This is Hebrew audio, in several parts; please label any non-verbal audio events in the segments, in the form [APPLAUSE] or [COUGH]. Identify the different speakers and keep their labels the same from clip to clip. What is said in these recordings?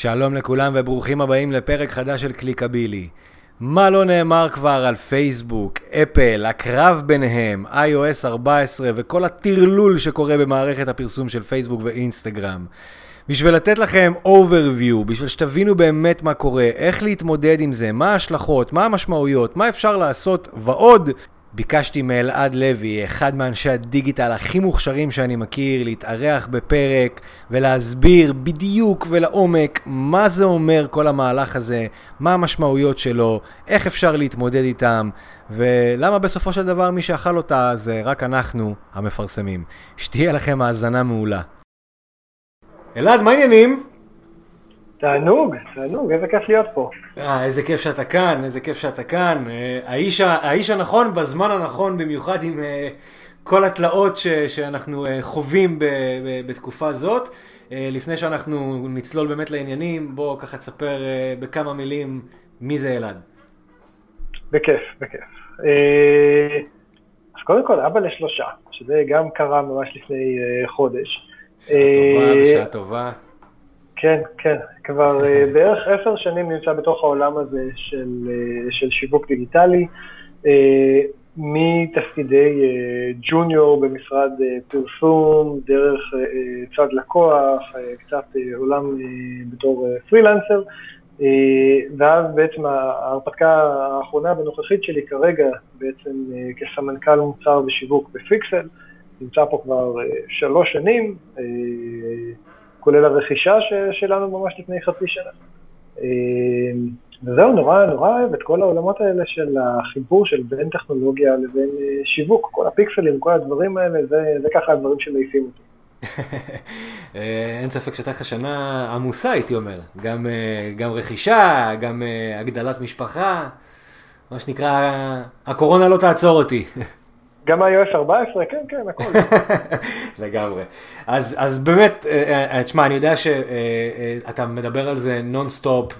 Speaker 1: שלום לכולם וברוכים הבאים לפרק חדש של קליקבילי. מה לא נאמר כבר על פייסבוק, אפל, הקרב ביניהם, iOS 14 וכל הטרלול שקורה במערכת הפרסום של פייסבוק ואינסטגרם. בשביל לתת לכם overview, בשביל שתבינו באמת מה קורה, איך להתמודד עם זה, מה ההשלכות, מה המשמעויות, מה אפשר לעשות ועוד, ביקשתי מאלעד לוי, אחד מאנשי הדיגיטל הכי מוכשרים שאני מכיר, להתארח בפרק ולהסביר בדיוק ולעומק מה זה אומר כל המהלך הזה, מה המשמעויות שלו, איך אפשר להתמודד איתם, ולמה בסופו של דבר מי שאכל אותה זה רק אנחנו, המפרסמים. שתהיה לכם האזנה מעולה. אלעד, מה העניינים?
Speaker 2: תענוג, תענוג, איזה כיף להיות פה.
Speaker 1: אה, איזה כיף שאתה כאן, איזה כיף שאתה כאן. אה, האיש, האיש הנכון בזמן הנכון, במיוחד עם אה, כל התלאות ש, שאנחנו אה, חווים ב, ב, בתקופה זאת. אה, לפני שאנחנו נצלול באמת לעניינים, בוא ככה תספר אה, בכמה מילים מי זה אלעד.
Speaker 2: בכיף, בכיף. אה, אז קודם כל, אבא לשלושה, שזה גם קרה ממש לפני אה, חודש.
Speaker 1: בשעה טובה,
Speaker 2: אה,
Speaker 1: בשעה טובה.
Speaker 2: כן, כן, כבר אה, בערך עשר שנים נמצא בתוך העולם הזה של, אה, של שיווק דיגיטלי, אה, מתפקידי ג'וניור במשרד פרסום, דרך צד לקוח, קצת עולם בתור פרילנסר, ואז בעצם ההרפתקה האחרונה והנוכחית שלי כרגע בעצם כסמנכ"ל מוצר ושיווק בפיקסל, נמצא פה כבר שלוש שנים. כולל הרכישה שלנו ממש לפני חצי שנה. אה, וזהו, נורא נורא אוהב את כל העולמות האלה של החיבור של בין טכנולוגיה לבין אה, שיווק, כל הפיקסלים, כל הדברים האלה, זה, זה ככה הדברים שמעיפים אותי. [LAUGHS]
Speaker 1: אה, אין ספק שהייתה לך שנה עמוסה, הייתי אומר. גם, אה, גם רכישה, גם הגדלת משפחה. מה שנקרא, הקורונה לא תעצור אותי. [LAUGHS]
Speaker 2: גם iOS 14, כן, כן, הכל. [LAUGHS]
Speaker 1: לגמרי. אז, אז באמת, אה, אה, תשמע, אני יודע שאתה מדבר על זה נונסטופ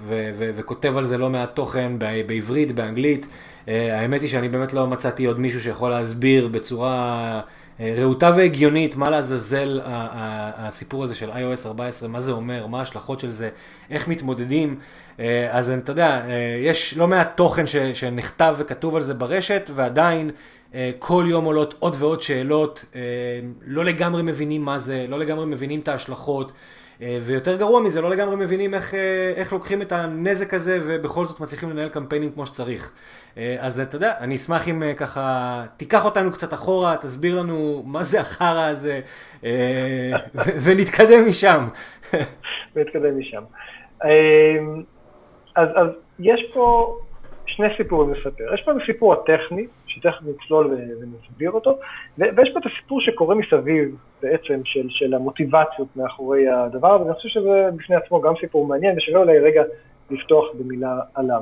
Speaker 1: וכותב על זה לא מעט תוכן בעברית, באנגלית. אה, האמת היא שאני באמת לא מצאתי עוד מישהו שיכול להסביר בצורה אה, רהוטה והגיונית מה לעזאזל הסיפור הזה של iOS 14, מה זה אומר, מה ההשלכות של זה, איך מתמודדים. אה, אז אתה יודע, אה, יש לא מעט תוכן ש- שנכתב וכתוב על זה ברשת, ועדיין אה, כל יום עולות עוד ועוד שאלות, אה, לא לגמרי מבינים מה זה, לא לגמרי מבינים את ההשלכות, אה, ויותר גרוע מזה, לא לגמרי מבינים איך, אה, איך לוקחים את הנזק הזה ובכל זאת מצליחים לנהל קמפיינים כמו שצריך. אה, אז אתה יודע, אני אשמח אם אה, ככה תיקח אותנו קצת אחורה, תסביר לנו מה זה החרא הזה, אה, [LAUGHS] ונתקדם משם. [LAUGHS]
Speaker 2: ונתקדם משם. אז, אז יש פה שני סיפורים לספר. יש פה את הסיפור הטכני, שתכף נצלול ונסביר אותו, ויש פה את הסיפור שקורה מסביב בעצם של, של המוטיבציות מאחורי הדבר, ואני חושב שזה בפני עצמו גם סיפור מעניין, ושווה אולי רגע לפתוח במילה עליו.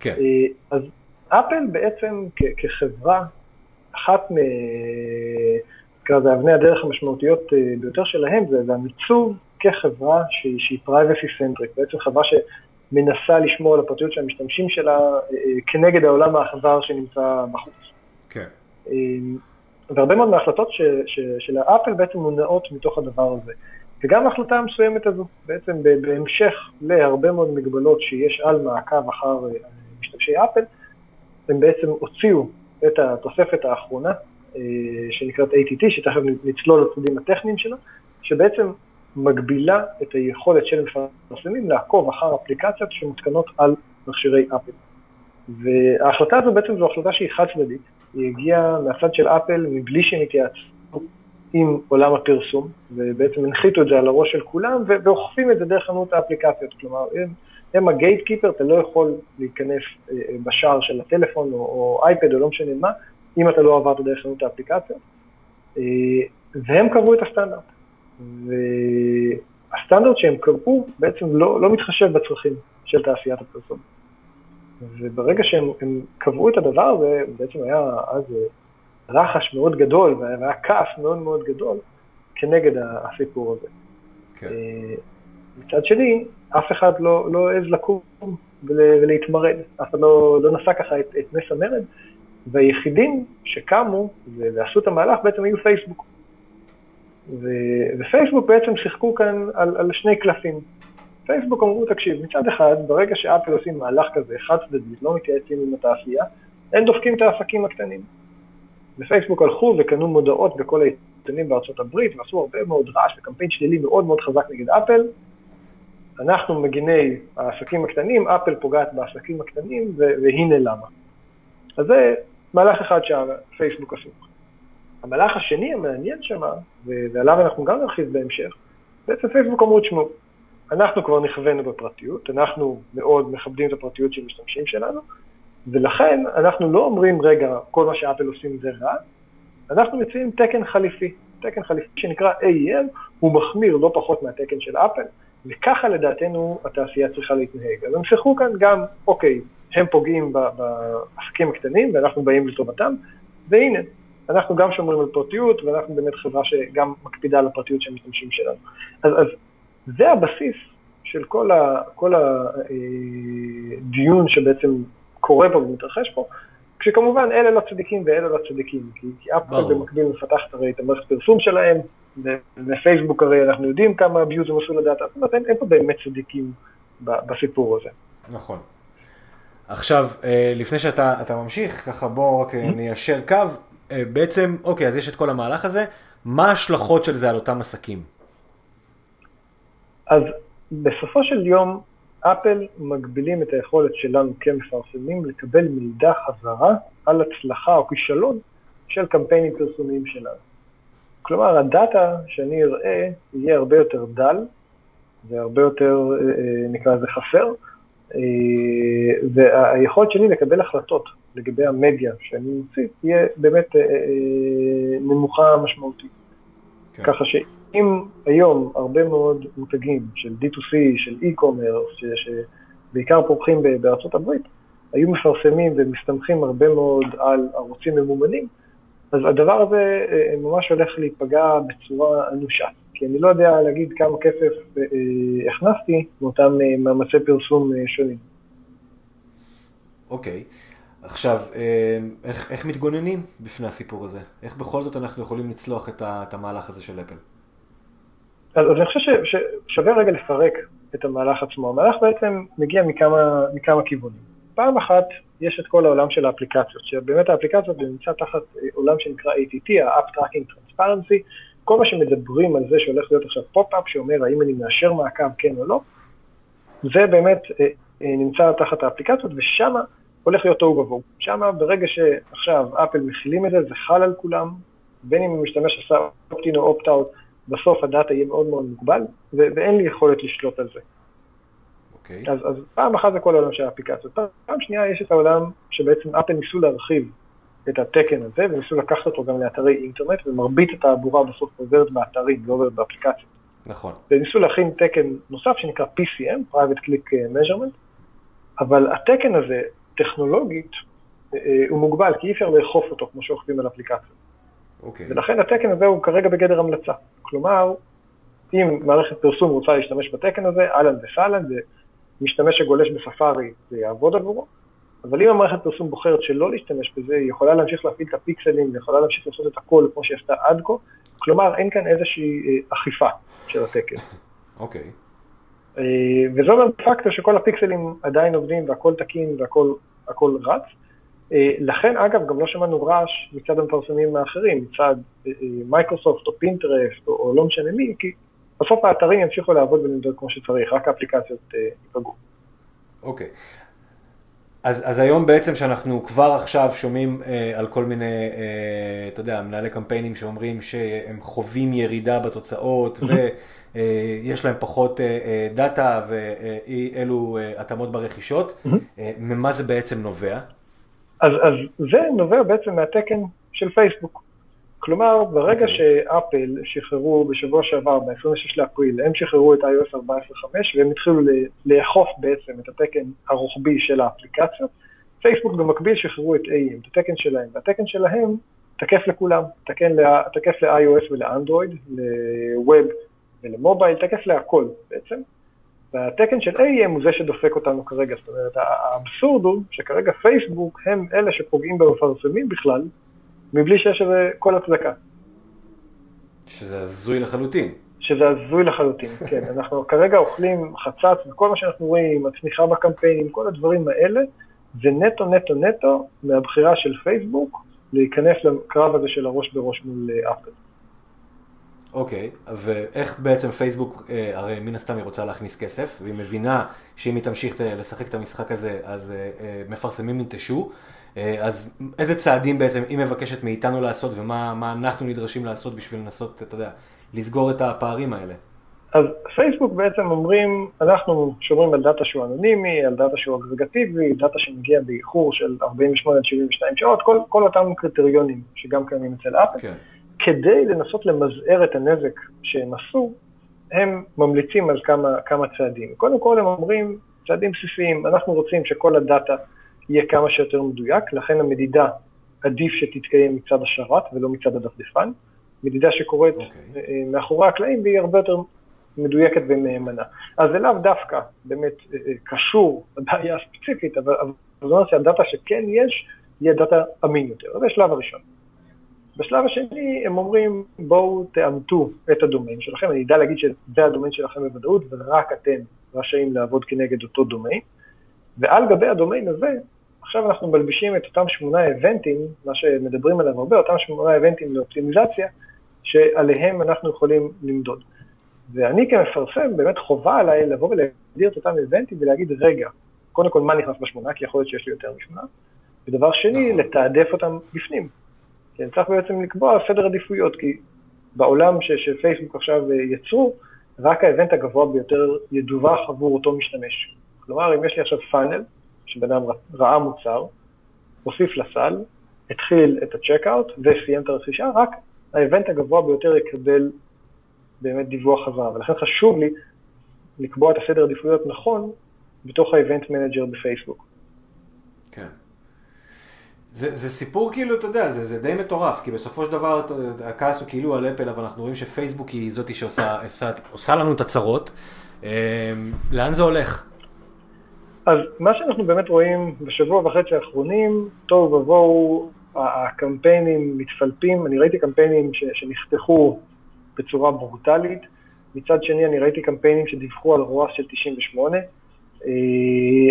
Speaker 1: כן.
Speaker 2: אה, אז אפל בעצם כ- כחברה, אחת מ... לזה אבני הדרך המשמעותיות אה, ביותר שלהם זה, זה המיצוב כחברה שהיא, שהיא privacy centric, בעצם חברה שמנסה לשמור על הפרטיות של המשתמשים שלה אה, כנגד העולם האכזר שנמצא בחוץ.
Speaker 1: כן.
Speaker 2: אה, והרבה מאוד מההחלטות ש, ש, של האפל בעצם מונעות מתוך הדבר הזה. וגם ההחלטה המסוימת הזו, בעצם בהמשך להרבה מאוד מגבלות שיש על מעקב אחר אה, משתמשי אפל, הם בעצם הוציאו את התוספת האחרונה, אה, שנקראת ATT, שתכף נצלול לצדדים הטכניים שלה, שבעצם מגבילה את היכולת של מפרסמים לעקוב אחר אפליקציות שמותקנות על מכשירי אפל. וההחלטה הזו בעצם זו החלטה שהיא חד צדדית, היא הגיעה מהצד של אפל מבלי שהם התייעצו עם עולם הפרסום, ובעצם הנחיתו את זה על הראש של כולם, ואוכפים את זה דרך חנות האפליקציות, כלומר, הם, הם הגייט קיפר, אתה לא יכול להיכנס אה, אה, בשער של הטלפון או, או אייפד או לא משנה מה, אם אתה לא עברת דרך חנות האפליקציות, אה, והם קבעו את הסטנדרט. והסטנדרט שהם קבעו בעצם לא, לא מתחשב בצרכים של תעשיית הפרסום. וברגע שהם הם קבעו את הדבר הזה, בעצם היה אז אה, רחש מאוד גדול והיה כעס מאוד מאוד גדול כנגד הסיפור הזה.
Speaker 1: כן.
Speaker 2: אה, מצד שני, אף אחד לא, לא העז לקום ול- ולהתמרד, אף אחד לא, לא נשא ככה את, את נס המרד, והיחידים שקמו ועשו את המהלך בעצם היו פייסבוק. ו- ופייסבוק בעצם שיחקו כאן על, על שני קלפים. פייסבוק אמרו, תקשיב, מצד אחד, ברגע שאפל עושים מהלך כזה חד צדדית, לא מתייעצים עם התעשייה, הם דופקים את העסקים הקטנים. ופייסבוק הלכו וקנו מודעות בכל העיתונים בארצות הברית, ועשו הרבה מאוד רעש וקמפיין שלילי מאוד מאוד חזק נגד אפל. אנחנו מגיני העסקים הקטנים, אפל פוגעת בעסקים הקטנים, והנה למה. אז זה מהלך אחד שהפייסבוק עשו. המהלך השני המעניין שם, ועליו אנחנו גם נרחיב בהמשך, בעצם פייסבוק אמרו, תשמעו, אנחנו כבר נכוונו בפרטיות, אנחנו מאוד מכבדים את הפרטיות של משתמשים שלנו, ולכן אנחנו לא אומרים, רגע, כל מה שאפל עושים זה רע, אנחנו מציעים תקן חליפי, תקן חליפי שנקרא AEM, הוא מחמיר לא פחות מהתקן של אפל, וככה לדעתנו התעשייה צריכה להתנהג. אז הם שיחקו כאן גם, אוקיי, הם פוגעים בעסקים הקטנים ואנחנו באים לטובתם, והנה, אנחנו גם שומרים על פרטיות ואנחנו באמת חברה שגם מקפידה על הפרטיות של המשתמשים שלנו. אז, אז זה הבסיס של כל, ה, כל הדיון שבעצם קורה פה ומתרחש פה, כשכמובן אלה לא צדיקים ואלה לא צדיקים, כי, כי אף אחד במקביל מפתחת הרי את המערכת פרסום שלהם, ופייסבוק הרי אנחנו יודעים כמה abuse הם עשו לדאטה, זאת אומרת אין, אין פה באמת צדיקים בסיפור הזה.
Speaker 1: נכון. עכשיו, אה, לפני שאתה ממשיך, ככה בואו רק אה, ניישר קו, אה, בעצם, אוקיי, אז יש את כל המהלך הזה, מה ההשלכות של זה על אותם עסקים?
Speaker 2: אז בסופו של יום, אפל מגבילים את היכולת שלנו כמפרסמים לקבל מידע חזרה על הצלחה או כישלון של קמפיינים פרסומיים שלנו. כלומר, הדאטה שאני אראה יהיה הרבה יותר דל והרבה יותר, אה, נקרא לזה חסר, אה, והיכולת שלי לקבל החלטות לגבי המדיה שאני מוציא תהיה באמת נמוכה משמעותית. כן. ככה ש... אם היום הרבה מאוד מותגים של D2C, של e-commerce, שבעיקר פורחים בארצות הברית, היו מפרסמים ומסתמכים הרבה מאוד על ערוצים ממומנים, אז הדבר הזה אה, ממש הולך להיפגע בצורה אנושה. כי אני לא יודע להגיד כמה כסף אה, הכנסתי מאותם אה, מאמצי פרסום שונים.
Speaker 1: אוקיי. Okay. עכשיו, איך, איך מתגוננים בפני הסיפור הזה? איך בכל זאת אנחנו יכולים לצלוח את המהלך הזה של אפל?
Speaker 2: אז, אז אני חושב ששווה רגע לפרק את המהלך עצמו. המהלך בעצם מגיע מכמה, מכמה כיוונים. פעם אחת יש את כל העולם של האפליקציות, שבאמת האפליקציות נמצא תחת עולם שנקרא ATT, ה- App Tracking Transparency, כל מה שמדברים על זה שהולך להיות עכשיו פופ-אפ שאומר האם אני מאשר מעקב כן או לא, זה באמת אה, אה, נמצא תחת האפליקציות ושם הולך להיות תוהו ובוהו. שם ברגע שעכשיו אפל מחילים את זה, זה חל על כולם, בין אם המשתמש עשה opt-in או opt-out, בסוף הדאטה יהיה מאוד מאוד מוגבל, ואין לי יכולת לשלוט על זה.
Speaker 1: Okay. אוקיי.
Speaker 2: אז, אז פעם אחת זה כל העולם של האפליקציות. פעם שנייה יש את העולם שבעצם אפל ניסו להרחיב את התקן הזה, וניסו לקחת אותו גם לאתרי אינטרנט, ומרבית התעבורה בסוף עוברת באתרים, לא עוברת באפליקציות.
Speaker 1: נכון.
Speaker 2: וניסו להכין תקן נוסף שנקרא PCM, Private Click Measurement, אבל התקן הזה, טכנולוגית, אה, אה, הוא מוגבל, כי אי אפשר לאכוף אותו כמו שאוכפים על אפליקציות.
Speaker 1: אוקיי.
Speaker 2: ולכן התקן הזה הוא כרגע בגדר המלצה. כלומר, אם מערכת פרסום רוצה להשתמש בתקן הזה, אהלן וסהלן, ומשתמש שגולש בספארי זה יעבוד עבורו, אבל אם המערכת פרסום בוחרת שלא להשתמש בזה, היא יכולה להמשיך להפעיל את הפיקסלים, היא יכולה להמשיך לעשות את הכל כמו שהיא עשתה עד כה, כלומר אין כאן איזושהי אה, אכיפה של התקן. [LAUGHS]
Speaker 1: אוקיי. Okay.
Speaker 2: אה, וזה אומר פקטור שכל הפיקסלים עדיין עובדים והכל תקין והכל רץ. אה, לכן, אגב, גם לא שמענו רעש מצד המפרסמים האחרים, מצד אה, מייקרוסופט או פינטרסט או, או לא משנה מי, כי בסוף האתרים ימשיכו לעבוד ולמדוד כמו שצריך, רק האפליקציות ייפגעו.
Speaker 1: אוקיי. אז, אז היום בעצם שאנחנו כבר עכשיו שומעים אה, על כל מיני, אה, אתה יודע, מנהלי קמפיינים שאומרים שהם חווים ירידה בתוצאות אה, להם פחות אה, אה, דאטה ואי אלו אה, התאמות ברכישות, אה, ממה זה בעצם נובע?
Speaker 2: אז, אז זה נובע בעצם מהתקן של פייסבוק. כלומר, ברגע okay. אוקיי. שאפל שחררו בשבוע שעבר, ב-26 לאפריל, הם שחררו את iOS 14.5 והם התחילו לאכוף בעצם את התקן הרוחבי של האפליקציות, פייסבוק במקביל שחררו את AM, את התקן שלהם, והתקן שלהם תקף לכולם, תקף, תקף ל-iOS ול-Android, ל-Web ולמובייל, תקף להכל בעצם. והתקן של AEM הוא זה שדופק אותנו כרגע, זאת אומרת, האבסורד הוא שכרגע פייסבוק הם אלה שפוגעים במפרסמים בכלל, מבלי שיש לזה כל הצדקה.
Speaker 1: שזה הזוי לחלוטין.
Speaker 2: שזה הזוי לחלוטין, [LAUGHS] כן. אנחנו כרגע אוכלים חצץ, וכל מה שאנחנו רואים, הצמיחה בקמפיינים, כל הדברים האלה, זה נטו נטו נטו מהבחירה של פייסבוק להיכנס לקרב הזה של הראש בראש מול אפל.
Speaker 1: אוקיי, okay, ואיך בעצם פייסבוק, אה, הרי מן הסתם היא רוצה להכניס כסף, והיא מבינה שאם היא תמשיך לשחק את המשחק הזה, אז אה, אה, מפרסמים ינטשו. אז איזה צעדים בעצם היא מבקשת מאיתנו לעשות, ומה אנחנו נדרשים לעשות בשביל לנסות, אתה יודע, לסגור את הפערים האלה?
Speaker 2: אז פייסבוק בעצם אומרים, אנחנו שומרים על דאטה שהוא אנונימי, על דאטה שהוא אגרגטיבי, דאטה שמגיע באיחור של 48 עד 72 שעות, כל, כל אותם קריטריונים שגם קיימים אצל אפל. כן. כדי לנסות למזער את הנזק שהם עשו, הם ממליצים על כמה, כמה צעדים. קודם כל הם אומרים, צעדים בסיסיים, אנחנו רוצים שכל הדאטה יהיה כמה שיותר מדויק, לכן המדידה עדיף שתתקיים מצד השרת ולא מצד הדפדפן. מדידה שקורית okay. אוקיי. אה, מאחורי הקלעים והיא הרבה יותר מדויקת ומהימנה. אז זה לאו דווקא באמת אה, אה, קשור לבעיה הספציפית, אבל זאת אומרת שהדאטה שכן יש, יהיה דאטה אמין יותר. זה השלב הראשון. בשלב השני הם אומרים בואו תאמתו את הדומיין שלכם, אני אדע להגיד שזה הדומיין שלכם בוודאות ורק אתם רשאים לעבוד כנגד אותו דומיין, ועל גבי הדומיין הזה עכשיו אנחנו מלבישים את אותם שמונה אבנטים, מה שמדברים עליהם הרבה, אותם שמונה אבנטים לאופטימיזציה, שעליהם אנחנו יכולים למדוד. ואני כמפרסם, באמת חובה עליי לבוא ולהגדיר את אותם אבנטים ולהגיד, רגע, קודם כל מה נכנס בשמונה, כי יכול להיות שיש לי יותר משמונה, ודבר שני, נכון. לתעדף אותם בפנים. כן, צריך בעצם לקבוע סדר עדיפויות, כי בעולם ש, שפייסבוק עכשיו אה, יצרו, רק ה event הגבוה ביותר ידווח עבור אותו משתמש. כלומר, אם יש לי עכשיו funnel, שבן אדם ראה מוצר, הוסיף לסל, התחיל את ה checkout וסיים את הרכישה, רק ה event הגבוה ביותר יקבל באמת דיווח חזרה. ולכן חשוב לי לקבוע את הסדר עדיפויות נכון בתוך ה event manager בפייסבוק.
Speaker 1: כן. זה, זה סיפור כאילו, אתה יודע, זה, זה די מטורף, כי בסופו של דבר הכעס הוא כאילו על אפל, אבל אנחנו רואים שפייסבוק היא זאתי שעושה עושה, עושה לנו את הצרות. אה, לאן זה הולך?
Speaker 2: אז מה שאנחנו באמת רואים בשבוע וחצי האחרונים, טוב ובואו הקמפיינים מתפלפים, אני ראיתי קמפיינים ש, שנחתכו בצורה ברוטלית, מצד שני אני ראיתי קמפיינים שדיווחו על רוע של 98, אה,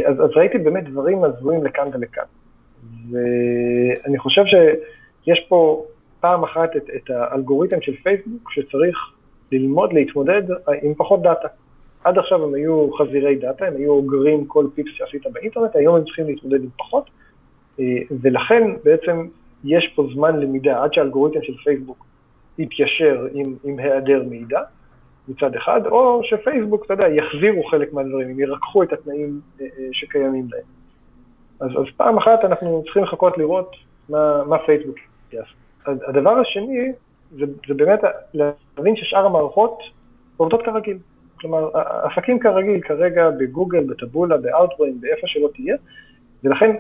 Speaker 2: אז, אז ראיתי באמת דברים הזויים לכאן ולכאן. ואני חושב שיש פה פעם אחת את, את האלגוריתם של פייסבוק שצריך ללמוד להתמודד עם פחות דאטה. עד עכשיו הם היו חזירי דאטה, הם היו אוגרים כל פיפס שעשית באינטרנט, היום הם צריכים להתמודד עם פחות, אה, ולכן בעצם יש פה זמן למידה עד שהאלגוריתם של פייסבוק יתיישר עם, עם היעדר מידע מצד אחד, או שפייסבוק, אתה יודע, יחזירו חלק מהדברים, הם ירככו את התנאים אה, אה, שקיימים להם. אז, אז פעם אחת אנחנו צריכים לחכות לראות מה, מה פייסבוק יעשה. הדבר השני, זה, זה באמת להבין ששאר המערכות עובדות כרגיל. כלומר, עסקים כרגיל כרגע בגוגל, בטבולה, באאוטבריין, באיפה שלא תהיה, ולכן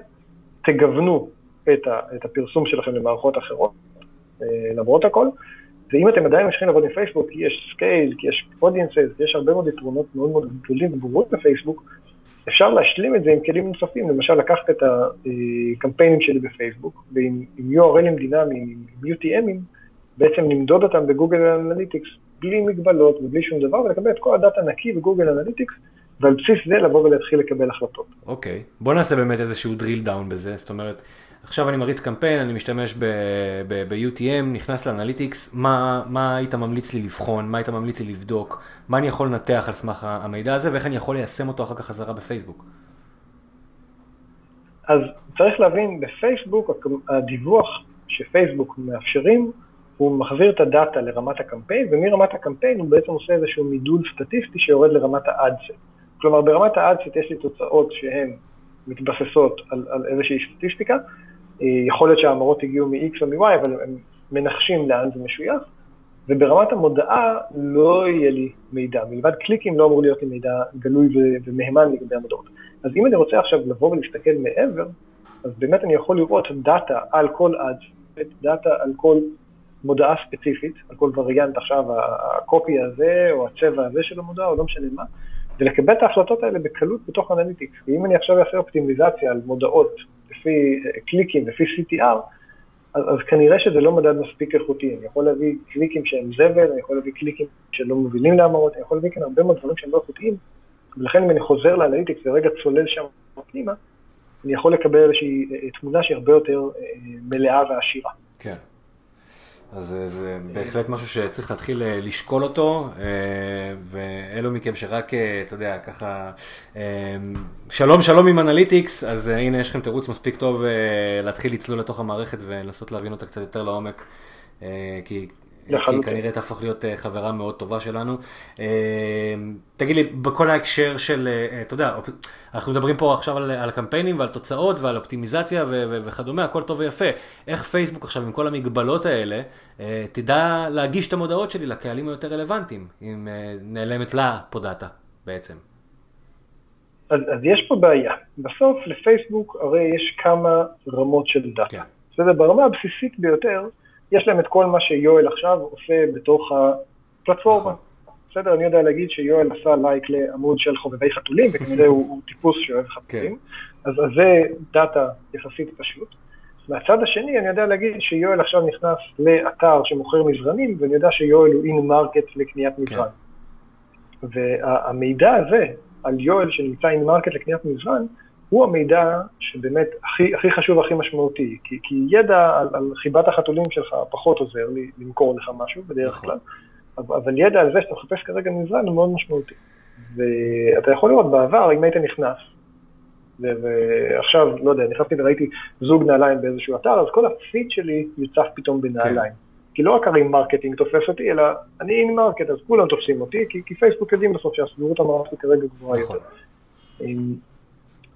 Speaker 2: תגוונו את, ה, את הפרסום שלכם למערכות אחרות, אה, למרות הכל, ואם אתם עדיין ממשיכים לעבוד עם פייסבוק, כי יש scale, כי יש audiences, יש הרבה מאוד יתרונות מאוד מאוד גדולים וברורים בפייסבוק, אפשר להשלים את זה עם כלים נוספים, למשל לקחת את הקמפיינים שלי בפייסבוק, ועם URL ים דינמיים, עם UTM ים, בעצם למדוד אותם בגוגל אנליטיקס בלי מגבלות ובלי שום דבר, ולקבל את כל הדאטה נקי בגוגל אנליטיקס, ועל בסיס זה לבוא ולהתחיל לקבל החלטות.
Speaker 1: אוקיי, okay. בוא נעשה באמת איזשהו drill down בזה, זאת אומרת, עכשיו אני מריץ קמפיין, אני משתמש ב-UTM, נכנס ל-Analytics, מה, מה היית ממליץ לי לבחון, מה היית ממליץ לי לבדוק, מה אני יכול לנתח על סמך המידע הזה, ואיך אני יכול ליישם אותו אחר כך חזרה בפייסבוק?
Speaker 2: אז צריך להבין, בפייסבוק הדיווח שפייסבוק מאפשרים, הוא מחזיר את הדאטה לרמת הקמפיין, ומרמת הקמפיין הוא בעצם עושה איזשהו מידול סטטיסטי שיורד לרמת האדסט. כלומר, ברמת האדסט יש לי תוצאות שהן מתבססות על, על איזושהי סטטיסטיקה, יכול להיות שההמרות הגיעו מ-X או מ-Y, אבל הם מנחשים לאן זה משוייך, וברמת המודעה לא יהיה לי מידע. מלבד קליקים לא אמור להיות לי מידע גלוי ומהימן לגבי המודעות. אז אם אני רוצה עכשיו לבוא ולהסתכל מעבר, אז באמת אני יכול לראות דאטה על כל ad, דאטה על כל מודעה ספציפית, על כל וריאנט עכשיו, הקופי הזה או הצבע הזה של המודעה, או לא משנה מה, ולקבל את ההחלטות האלה בקלות בתוך Analytics. ואם אני עכשיו אעשה אופטימיזציה על מודעות לפי קליקים, לפי CTR, אז, אז כנראה שזה לא מדד מספיק איכותי. אני יכול להביא קליקים שהם זבל, אני יכול להביא קליקים שלא מובילים להמרות, אני יכול להביא כאן הרבה מאוד דברים שהם לא איכותיים, ולכן אם אני חוזר ל-Analytics ורגע צולל שם פנימה, אני יכול לקבל איזושהי אה, תמונה שהיא הרבה יותר אה, מלאה ועשירה.
Speaker 1: כן. אז זה בהחלט משהו שצריך להתחיל אה, לשקול אותו, ואלו מכם שרק, אתה יודע, ככה, שלום שלום עם אנליטיקס, אז הנה יש לכם תירוץ מספיק טוב להתחיל לצלול לתוך המערכת ולנסות להבין אותה קצת יותר לעומק, כי כי כנראה תהפוך להיות אה, חברה מאוד טובה שלנו. אה, תגיד לי, בכל ההקשר של, אה, אתה יודע, אנחנו מדברים פה עכשיו על, על הקמפיינים ועל תוצאות ועל אופטימיזציה ו- ו- וכדומה, הכל טוב ויפה. איך פייסבוק עכשיו עם כל המגבלות האלה, תדע להגיש את המודעות שלי לקהלים היותר רלוונטיים, אם נעלמת לה פה דאטה בעצם.
Speaker 2: אז, אז יש פה בעיה. בסוף לפייסבוק הרי יש כמה רמות של דאטה. כן. בסדר, ברמה הבסיסית ביותר, יש להם את כל מה שיואל עכשיו עושה בתוך הפלטפורמה. נכון. בסדר, אני יודע להגיד שיואל עשה לייק לעמוד של חובבי חתולים, וכנראה הוא, הוא טיפוס שאוהב חתולים, כן. אז, אז זה דאטה יחסית פשוט. מהצד השני, אני יודע להגיד שיואל עכשיו נכנס לאתר שמוכר מזרנים, ואני יודע שיואל הוא in-market לקניית מזרן. כן. והמידע הזה על יואל שנמצא in-market לקניית מזרן, הוא המידע שבאמת הכי, הכי חשוב והכי משמעותי, כי, כי ידע על, על חיבת החתולים שלך פחות עוזר לי למכור לך משהו בדרך נכון. כלל, אבל, אבל ידע על זה שאתה מחפש כרגע מזרן הוא מאוד משמעותי. ואתה יכול לראות בעבר, אם היית נכנס, ועכשיו, לא יודע, נכנסתי וראיתי זוג נעליים באיזשהו אתר, אז כל הפיד שלי יוצף פתאום בנעליים. כן. כי לא רק ה-remarketing תופס אותי, אלא אני in-market, אז כולם תופסים אותי, כי, כי פייסבוק יודעים בסוף שהסבירות להמרה כרגע גבוהה נכון. יותר.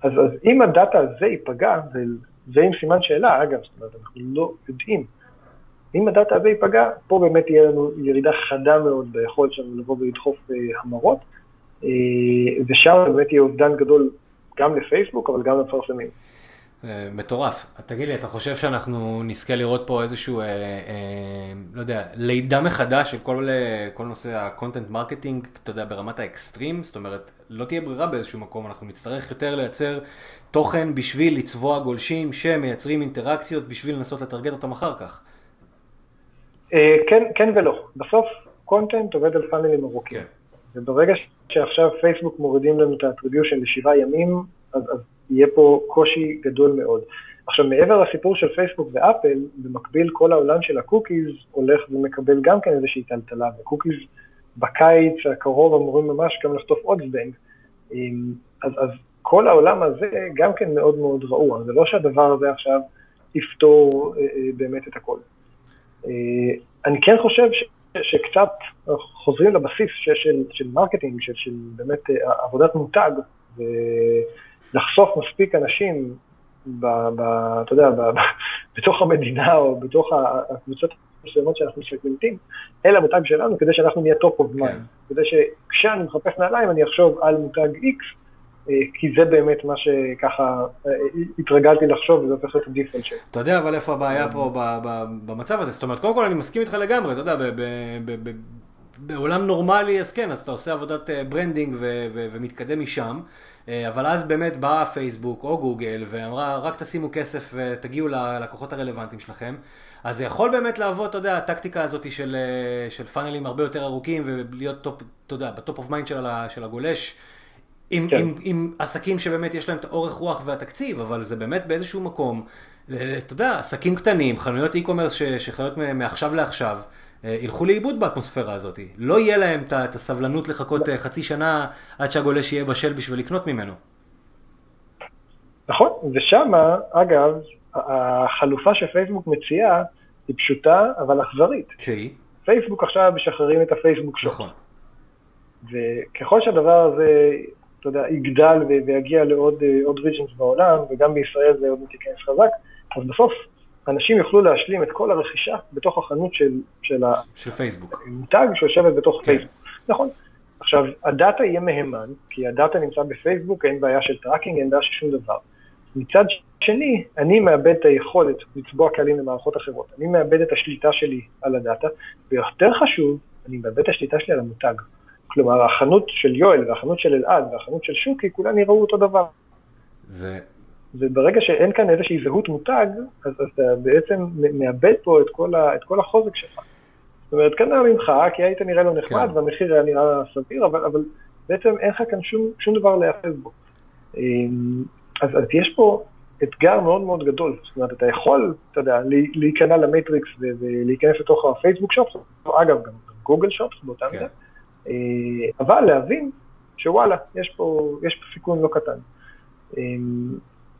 Speaker 2: אז, אז אם הדאטה הזה ייפגע, וזה עם סימן שאלה, אגב, זאת אומרת, אנחנו לא יודעים, אם הדאטה הזה ייפגע, פה באמת תהיה לנו ירידה חדה מאוד ביכולת שלנו לבוא ולדחוף אה, המרות, אה, ושם באמת יהיה אובדן גדול גם לפייסבוק, אבל גם למפרסמים.
Speaker 1: אה, מטורף. תגיד לי, אתה חושב שאנחנו נזכה לראות פה איזשהו, אה, אה, לא יודע, לידה מחדש של כל, כל נושא ה-content marketing, אתה יודע, ברמת האקסטרים? זאת אומרת, לא תהיה ברירה באיזשהו מקום, אנחנו נצטרך יותר לייצר תוכן בשביל לצבוע גולשים שמייצרים אינטראקציות בשביל לנסות לטרגט אותם אחר כך.
Speaker 2: כן, כן ולא. בסוף, content עובד על פאנלים ארוכים. כן. וברגע שעכשיו פייסבוק מורידים לנו את ה-attribution לשבעה ימים, אז, אז יהיה פה קושי גדול מאוד. עכשיו, מעבר לסיפור של פייסבוק ואפל, במקביל כל העולם של הקוקיז הולך ומקבל גם כן איזושהי טלטלה, ו-cookies בקיץ הקרוב אמורים ממש גם לחטוף עוד זבנג. אז, אז כל העולם הזה גם כן מאוד מאוד רעוע, זה לא שהדבר הזה עכשיו יפתור אה, אה, באמת את הכל. אה, אני כן חושב ש, שקצת חוזרים לבסיס של, של, של marketing, של, של באמת אה, עבודת מותג, ו... לחשוף מספיק אנשים, ב, ב, אתה יודע, ב, ב, בתוך המדינה או בתוך הקבוצות המסוימות שאנחנו מסגמנטים, אל המותג שלנו, כדי שאנחנו נהיה top of mind. כדי שכשאני מחפש נעליים אני אחשוב על מותג X, אה, כי זה באמת מה שככה אה, התרגלתי לחשוב וזה הופך להיות ה-default שלי.
Speaker 1: אתה יודע אבל איפה הבעיה פה במצב הזה, זאת אומרת, קודם כל אני מסכים איתך לגמרי, אתה יודע, בעולם נורמלי אז כן, אז אתה עושה עבודת branding אה, ומתקדם משם. אה, אבל אז באמת באה פייסבוק או גוגל ואמרה, רק תשימו כסף ותגיעו ללקוחות הרלוונטיים שלכם. אז זה יכול באמת לעבוד, אתה יודע, הטקטיקה הזאת של, אה, של פאנלים הרבה יותר ארוכים ולהיות top, אתה יודע, ב-top of mind של הגולש. עם, כן. עם, עם עסקים שבאמת יש להם את האורך רוח והתקציב, אבל זה באמת באיזשהו מקום, אתה יודע, עסקים קטנים, חנויות e-commerce שחיות מעכשיו לעכשיו, ילכו לאיבוד באטמוספירה הזאת. לא יהיה להם את הסבלנות לחכות אה, חצי שנה עד שהגולש יהיה בשל בשביל לקנות ממנו.
Speaker 2: נכון, ושם, אגב, החלופה שפייסבוק מציעה היא פשוטה אבל אכזרית.
Speaker 1: שהיא?
Speaker 2: פייסבוק עכשיו משחררים את ה-Facebook Shop. נכון. וככל שהדבר הזה, אתה יודע, יגדל ויגיע לעוד regions אה, בעולם, וגם בישראל זה עוד לא נכנס חזק, אז בסוף אנשים יוכלו להשלים את כל הרכישה בתוך החנות של, של,
Speaker 1: של פייסבוק.
Speaker 2: המותג שיושבת בתוך כן. פייסבוק. נכון. עכשיו, הדאטה יהיה מהימן, כי הדאטה נמצא בפייסבוק, אין בעיה של tracking, אין בעיה של שום דבר. מצד שני, אני מאבד את היכולת לצבוע קהלים למערכות אחרות. אני מאבד את השליטה שלי על הדאטה, ויותר חשוב, אני מאבד את השליטה שלי על המותג. כלומר, החנות של יואל והחנות של אלעד והחנות של שוקי, כולן יראו אותו דבר.
Speaker 1: זה
Speaker 2: וברגע שאין כאן איזושהי זהות מותג, אז אתה בעצם מאבד פה את כל, ה, את כל החוזק שלך. זאת אומרת, קנה ממך, כי היית נראה לו נחמד, כן. והמחיר היה נראה סביר, אבל, אבל בעצם אין לך כאן שום, שום דבר להיאחז בו. אמ, אז, אז יש פה אתגר מאוד מאוד גדול. זאת אומרת, אתה יכול, אתה יודע, להיכנע למטריקס ולהיכנס לתוך הפייסבוק שופס, או אגב, גם גוגל שופס באותה כן. מידה, אה, אבל להבין שוואלה, יש פה, יש פה סיכון לא קטן.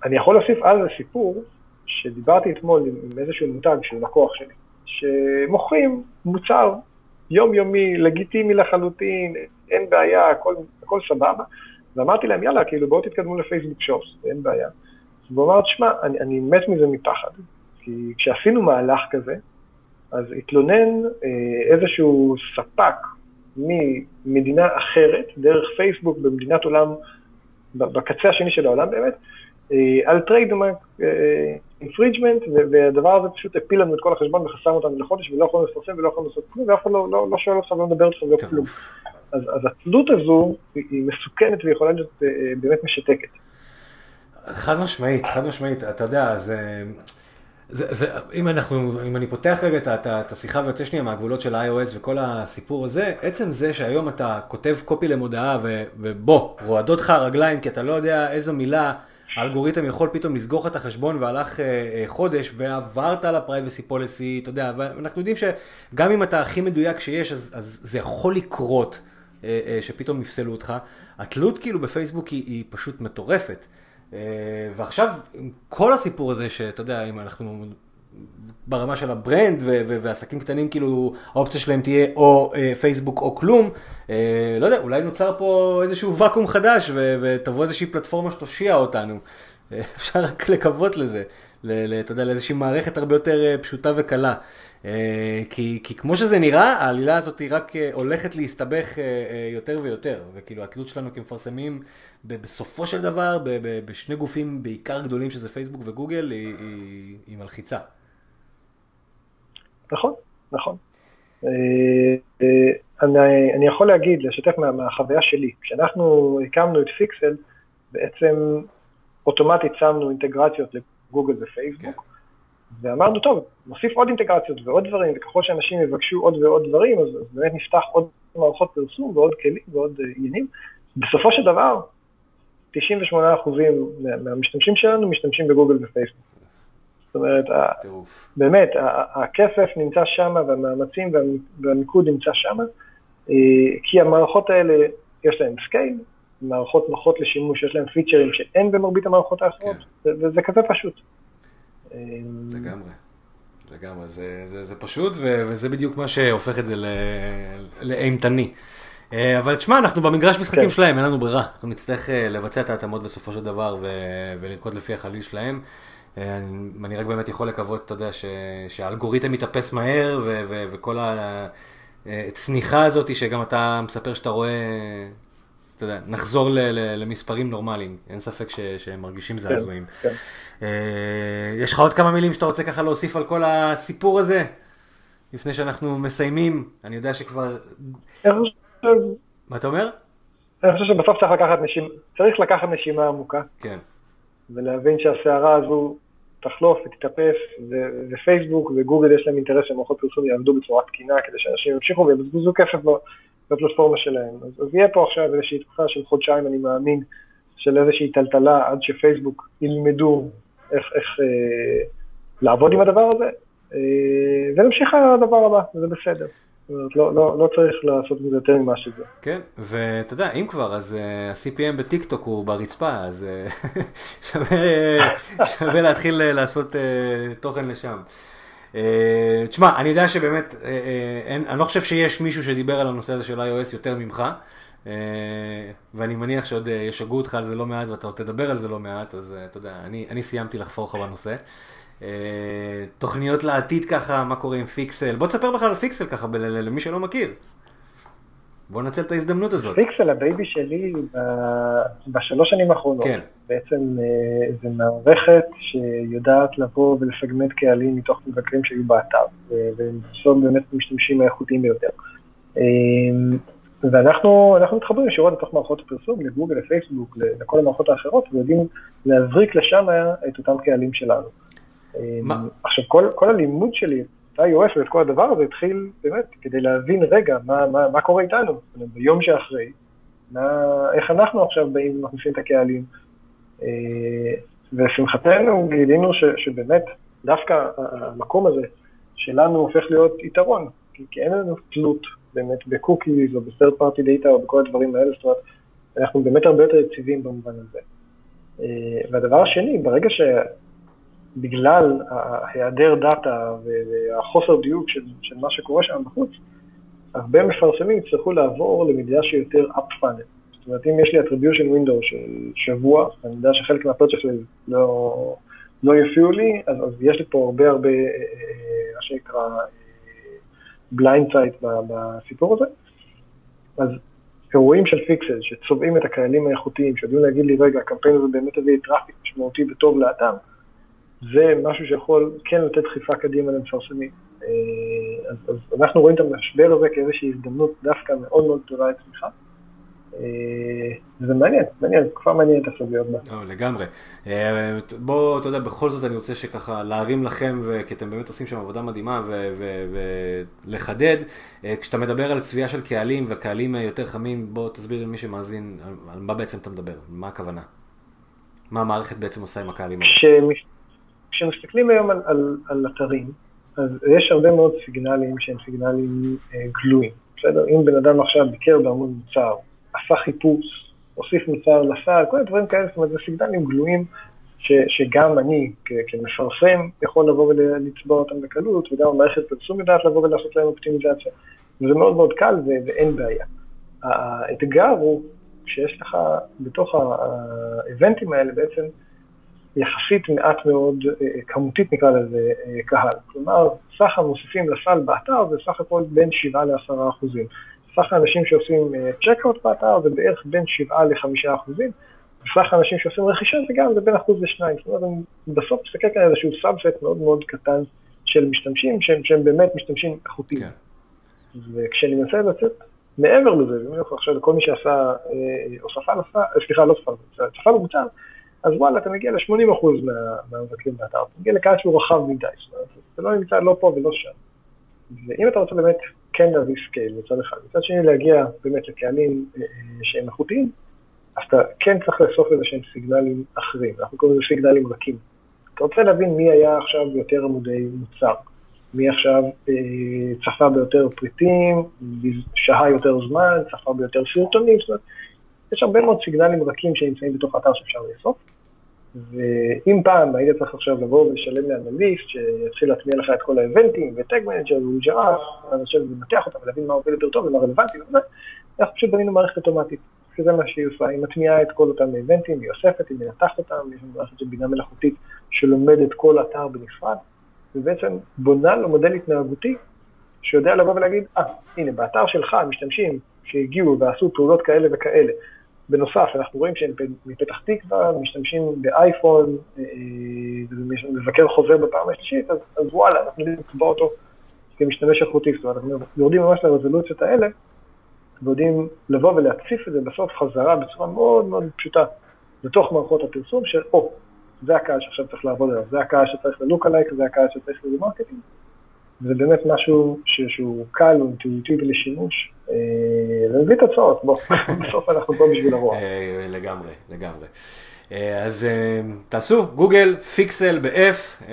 Speaker 2: אני יכול להוסיף על זה סיפור, שדיברתי אתמול עם, עם איזשהו מותג שהוא לקוח שלי, שמוכרים מוצר יומיומי, לגיטימי לחלוטין, אין בעיה, הכל, הכל סבבה, ואמרתי להם, יאללה, כאילו בואו תתקדמו לפייסבוק שופס, אין בעיה. והוא אמר, תשמע, אני, אני מת מזה מפחד, כי כשעשינו מהלך כזה, אז התלונן אה, איזשהו ספק ממדינה אחרת, דרך פייסבוק במדינת עולם, בקצה השני של העולם באמת, על trademark infringement, והדבר הזה פשוט הפיל לנו את כל החשבון וחסם אותנו לחודש, ולא יכולנו לפרסם ולא יכולנו לעשות כלום, ואף אחד לא, לא, לא שואל אותך ולא מדבר איתך ולא כלום. אז, אז התלות הזו היא מסוכנת ויכולה להיות אה, באמת משתקת.
Speaker 1: חד משמעית, חד משמעית, אתה יודע, זה... זה, זה, אם אנחנו, אם אני פותח רגע את, את, את השיחה ויוצא שנייה מהגבולות של iOS וכל הסיפור הזה, עצם זה שהיום אתה כותב קופי למודעה ו, ובוא, רועדות לך הרגליים כי אתה לא יודע איזו מילה האלגוריתם יכול פתאום לסגור את החשבון והלך אה, אה, חודש ועברת על ה-privacy policy, אתה יודע, ואנחנו יודעים שגם אם אתה הכי מדויק שיש, אז, אז זה יכול לקרות אה, אה, שפתאום יפסלו אותך. התלות כאילו בפייסבוק היא, היא פשוט מטורפת. אה, ועכשיו, כל הסיפור הזה, שאתה יודע, אם אנחנו ברמה של ה brand ועסקים קטנים, כאילו האופציה שלהם תהיה או אה, פייסבוק או כלום, אה, לא יודע, אולי נוצר פה איזשהו ואקום חדש ותבוא איזושהי פלטפורמה שתושיע אותנו. [LAUGHS] אפשר רק לקוות לזה, אתה יודע, לאיזושהי מערכת הרבה יותר פשוטה וקלה. אה, כי, כי כמו שזה נראה, העלילה הזאת היא רק אה, הולכת להסתבך אה, יותר ויותר, וכאילו התלות שלנו כמפרסמים בסופו של דבר, בשני גופים בעיקר גדולים שזה פייסבוק וגוגל, היא, היא, היא מלחיצה.
Speaker 2: נכון, נכון. אני, אני יכול להגיד, לשתף מה, מהחוויה שלי, כשאנחנו הקמנו את פיקסל, בעצם אוטומטית שמנו אינטגרציות לגוגל ופייסבוק. כן. ואמרנו, טוב, נוסיף עוד אינטגרציות ועוד דברים, וככל שאנשים יבקשו עוד ועוד דברים, אז, אז באמת נפתח עוד מערכות פרסום ועוד כלים ועוד אה, עניינים. בסופו של דבר, 98% מהמשתמשים שלנו משתמשים בגוגל ופייסבוק. זאת אומרת, באמת, הכסף נמצא שם והמאמצים והמיקוד נמצא שם, אה, כי המערכות האלה, יש להן scale, מערכות נוחות לשימוש, יש להן פיצ'רים שאין במרבית המערכות האחרות, כן. וזה כזה פשוט.
Speaker 1: לגמרי. לגמרי, זה, זה, זה פשוט, וזה בדיוק מה שהופך את זה לאימתני. אה, אבל תשמע, אנחנו במגרש משחקים כן. שלהם, אין לנו ברירה. אנחנו נצטרך אה, לבצע את ההתאמות בסופו של דבר ולנקוט לפי החליל שלהם. אה, אני, רק באמת יכול לקוות, אתה יודע, ש, שהאלגוריתם יתאפס מהר, ו, ו, וכל הצניחה הזאת, שגם אתה מספר שאתה רואה אתה יודע, נחזור ל- ל- למספרים נורמליים, אין ספק ש- שהם מרגישים זעזועים. כן, כן. אה, יש לך עוד כמה מילים שאתה רוצה ככה להוסיף על כל הסיפור הזה? לפני שאנחנו מסיימים, אני יודע שכבר... מה אתה אומר?
Speaker 2: אני חושב שבסוף צריך לקחת נשימה, צריך לקחת נשימה עמוקה.
Speaker 1: כן.
Speaker 2: ולהבין שהסערה הזו תחלוף ותתאפס, ופייסבוק וגוגל יש להם אינטרס שמערכות פרסום יעבדו בצורה תקינה כדי שאנשים ימשיכו ויבזבזו כסף בפלטפורמה שלהם. אז, אז יהיה פה עכשיו איזושהי תקופה של חודשיים, אני מאמין, של איזושהי טלטלה עד שפייסבוק ילמדו איך, איך אה, לעבוד עם הדבר הזה, אה, ונמשיך לדבר הבא, וזה בסדר. לא, לא, לא צריך לעשות מזה יותר ממה שזה.
Speaker 1: כן, ואתה יודע, אם כבר, אז uh, ה-CPM בטיקטוק הוא ברצפה, אז uh, [LAUGHS] שווה, שווה להתחיל לעשות uh, תוכן לשם. אה, תשמע, אני יודע שבאמת, אה, אה, אין, אני לא חושב שיש מישהו שדיבר על הנושא הזה של iOS יותר ממך, ואני מניח שעוד ישגעו אותך על זה לא מעט ואתה עוד תדבר על זה לא מעט, אז אתה יודע, אני, אני סיימתי לחפור לך בנושא. תוכניות לעתיד ככה, מה קורה עם פיקסל, בוא תספר בכלל על פיקסל ככה למי שלא מכיר. בוא ננצל את ההזדמנות הזאת.
Speaker 2: פיקסל, ה baby שלי, בשלוש שנים האחרונות, כן. בעצם אה, זה מערכת שיודעת לבוא ולסגמנט קהלים מתוך מבקרים שהיו באתר, ולעשות באמת משתמשים האיכותיים ביותר. אה, ואנחנו מתחברים ישירות לתוך מערכות הפרסום, לגוגל, לפייסבוק, לכל המערכות האחרות, ויודעים להזריק לשם את אותם קהלים שלנו. מה? עכשיו, כל, כל הלימוד שלי, את iOS ואת כל הדבר הזה התחיל באמת כדי להבין רגע מה, מה, מה קורה איתנו, ביום שאחרי, מה, איך אנחנו עכשיו באים ומכניסים את הקהלים. ולשמחתנו גילינו ש, שבאמת דווקא המקום הזה שלנו הופך להיות יתרון, כי, כי אין לנו תלות באמת ב cookies או ב third party data או בכל הדברים האלה, זאת אומרת, אנחנו באמת הרבה יותר יציבים במובן הזה. אה, והדבר השני, ברגע שבגלל היעדר data והחוסר דיוק של, של מה שקורה שם בחוץ, הרבה מפרסמים יצטרכו לעבור למידה שיותר up funnel. זאת אומרת, אם יש לי attribution window של שבוע, אני יודע שחלק מה purchase שלי לא, לא יופיעו לי, אז, אז יש לי פה הרבה הרבה, אה, אה, מה שנקרא, blind side בסיפור הזה. אז אירועים של פיקסל שצובעים את הקהלים האיכותיים, שיודעים להגיד לי, רגע, הקמפיין הזה באמת הביא traffic משמעותי וטוב לאתר, זה משהו שיכול כן לתת דחיפה קדימה למפרסמים. אה, אז, אז אנחנו רואים את המשבר הזה כאיזושהי הזדמנות דווקא מאוד מאוד גדולה לצמיחה. אה, זה מעניין, מעניין, תקופה מעניינת הסוגיות בה.
Speaker 1: לא, לגמרי. אה, בוא, אתה יודע, בכל זאת אני רוצה שככה להרים לכם, כי אתם באמת עושים שם עבודה מדהימה, ולחדד. אה, כשאתה מדבר על צביעה של קהלים וקהלים יותר חמים, בוא תסביר למי שמאזין על מה בעצם אתה מדבר, מה הכוונה. מה המערכת בעצם עושה עם הקהלים
Speaker 2: האלה. כשמסתכלים היום על, על, על אתרים, אז יש הרבה מאוד סיגנלים שהם סיגנלים אה, גלויים. בסדר? אם בן אדם עכשיו ביקר בעמוד מוצר, עשה חיפוש, הוסיף מוצר לסל, כל הדברים כאלה, זאת אומרת, זה סיגנלים גלויים ש, שגם אני כמפרסם יכול לבוא ולצבוע אותם בקלות, וגם המערכת פרסום יודעת לבוא ולעשות להם אופטימיזציה. וזה מאוד מאוד קל ואין בעיה. האתגר הוא שיש לך בתוך האבנטים האלה בעצם יחסית מעט מאוד, אה, כמותית נקרא לזה, אה, קהל. כלומר, סך המוסיפים לסל באתר זה סך הכל בין 7 ל-10 אחוזים. סך האנשים שעושים checkout אה, באתר זה בערך בין 7 ל-5 אחוזים, וסך האנשים שעושים רכישה זה גם, זה בין אחוז לשניים. זאת אומרת, אני בסוף מסתכל כאן על איזשהו subset מאוד מאוד קטן של משתמשים, שהם, שהם באמת משתמשים איכותיים. כן. וכשאני מנסה לצאת מעבר לזה, אני יכול עכשיו לכל מי שעשה אה, הוספה לסל, אה, סליחה, לא הוספה, הוספה למוצר, אז וואלה, אתה מגיע ל-80% מהמבקרים באתר, אתה מגיע לקהל שהוא רחב מדי, זאת אומרת, זה לא נמצא לא פה ולא שם. ואם אתה רוצה באמת כן להביא scale מצד אחד. מצד שני להגיע באמת לקהלים אה, שהם איכותיים, אז אתה כן צריך לאסוף איזה שהם סיגנלים אחרים, אנחנו קוראים לזה סיגנלים רכים. אתה רוצה להבין מי היה עכשיו ביותר עמודי מוצר, מי עכשיו אה, צפה ביותר פריטים, שהה יותר זמן, צפה ביותר סרטונים, זאת אומרת, יש הרבה מאוד סיגנלים רכים שנמצאים בתוך האתר שאפשר לאסוף. ואם פעם היית צריך עכשיו לבוא ולשלם לאנליסט שיתחיל להטמיע לך את כל האבנטים ו tag manager וג'רה, ואז עכשיו לנתח אותם ולהבין מה עובד יותר טוב ומה רלוונטי וזה, אנחנו פשוט בנינו מערכת אוטומטית, שזה מה שהיא עושה, היא מטמיעה את כל אותם האבנטים, היא אוספת, היא מנתחת אותם, יש לנו מערכת של בינה מלאכותית שלומדת כל אתר בנפרד, ובעצם בונה לו מודל התנהגותי שיודע לבוא ולהגיד, אה, אה, הנה, באתר שלך משתמשים שהגיעו ועשו פעולות כאלה וכאלה, בנוסף, אנחנו רואים שהם מפתח תקווה משתמשים באייפון, אה, ומבקר חוזר בפעם השלישית, אז, אז וואלה, אנחנו יודעים לצבוע אותו כמשתמש איכותי, זאת אומרת, אנחנו יורדים ממש לרזולוציות האלה, ויודעים לבוא ולהציף את זה בסוף חזרה בצורה מאוד מאוד פשוטה לתוך מערכות הפרסום של, או, זה הקהל שעכשיו צריך לעבוד עליו, זה הקהל שצריך ל lookalike, זה הקהל שצריך ל remarketing, זה באמת משהו שהוא קל ואינטואיטיבי לשימוש, ומביא אה, תוצאות, בוא, [LAUGHS] בסוף אנחנו פה בשביל הרוע.
Speaker 1: אה, לגמרי, לגמרי. אה, אז תעשו גוגל פיקסל ב-F,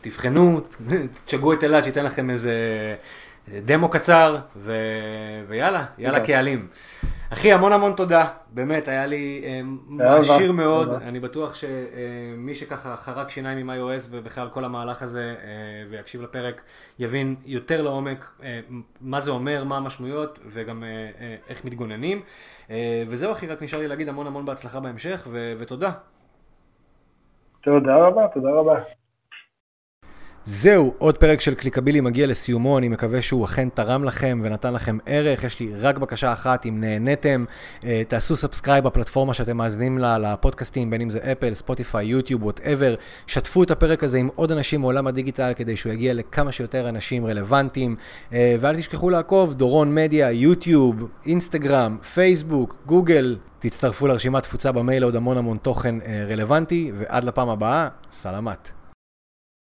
Speaker 1: תבחנו, [LAUGHS] תשגעו את אלעד שייתן לכם איזה דמו קצר, ויאללה, יאללה קהלים. אחי, המון המון תודה, באמת, היה לי אה, מעשיר מאוד, אני בטוח שמי שככה חרק שיניים עם iOS ובכלל כל המהלך הזה אה, ויקשיב לפרק, יבין יותר לעומק אה, מה זה אומר, מה המשמעויות וגם איך מתגוננים. וזהו אחי, רק נשאר לי להגיד המון המון בהצלחה בהמשך, ותודה.
Speaker 2: תודה רבה, תודה רבה.
Speaker 1: זהו, עוד פרק של קליקבילי מגיע לסיומו, אני מקווה שהוא אכן תרם לכם ונתן לכם ערך. יש לי רק בקשה אחת, אם נהניתם, אה, תעשו subscribe בפלטפורמה שאתם מאזינים לה, לפודקאסטים, בין אם זה אפל, ספוטיפיי, יוטיוב, whatever. שתפו את הפרק הזה עם עוד אנשים מעולם הדיגיטל, כדי שהוא יגיע לכמה שיותר אנשים רלוונטיים. אה, ואל תשכחו לעקוב, דורון מדיה, יוטיוב, אינסטגרם, פייסבוק, גוגל. תצטרפו לרשימת תפוצה במייל עוד המון המון תוכן אה, רלוונטי, ועד לפעם הבאה, סלמת.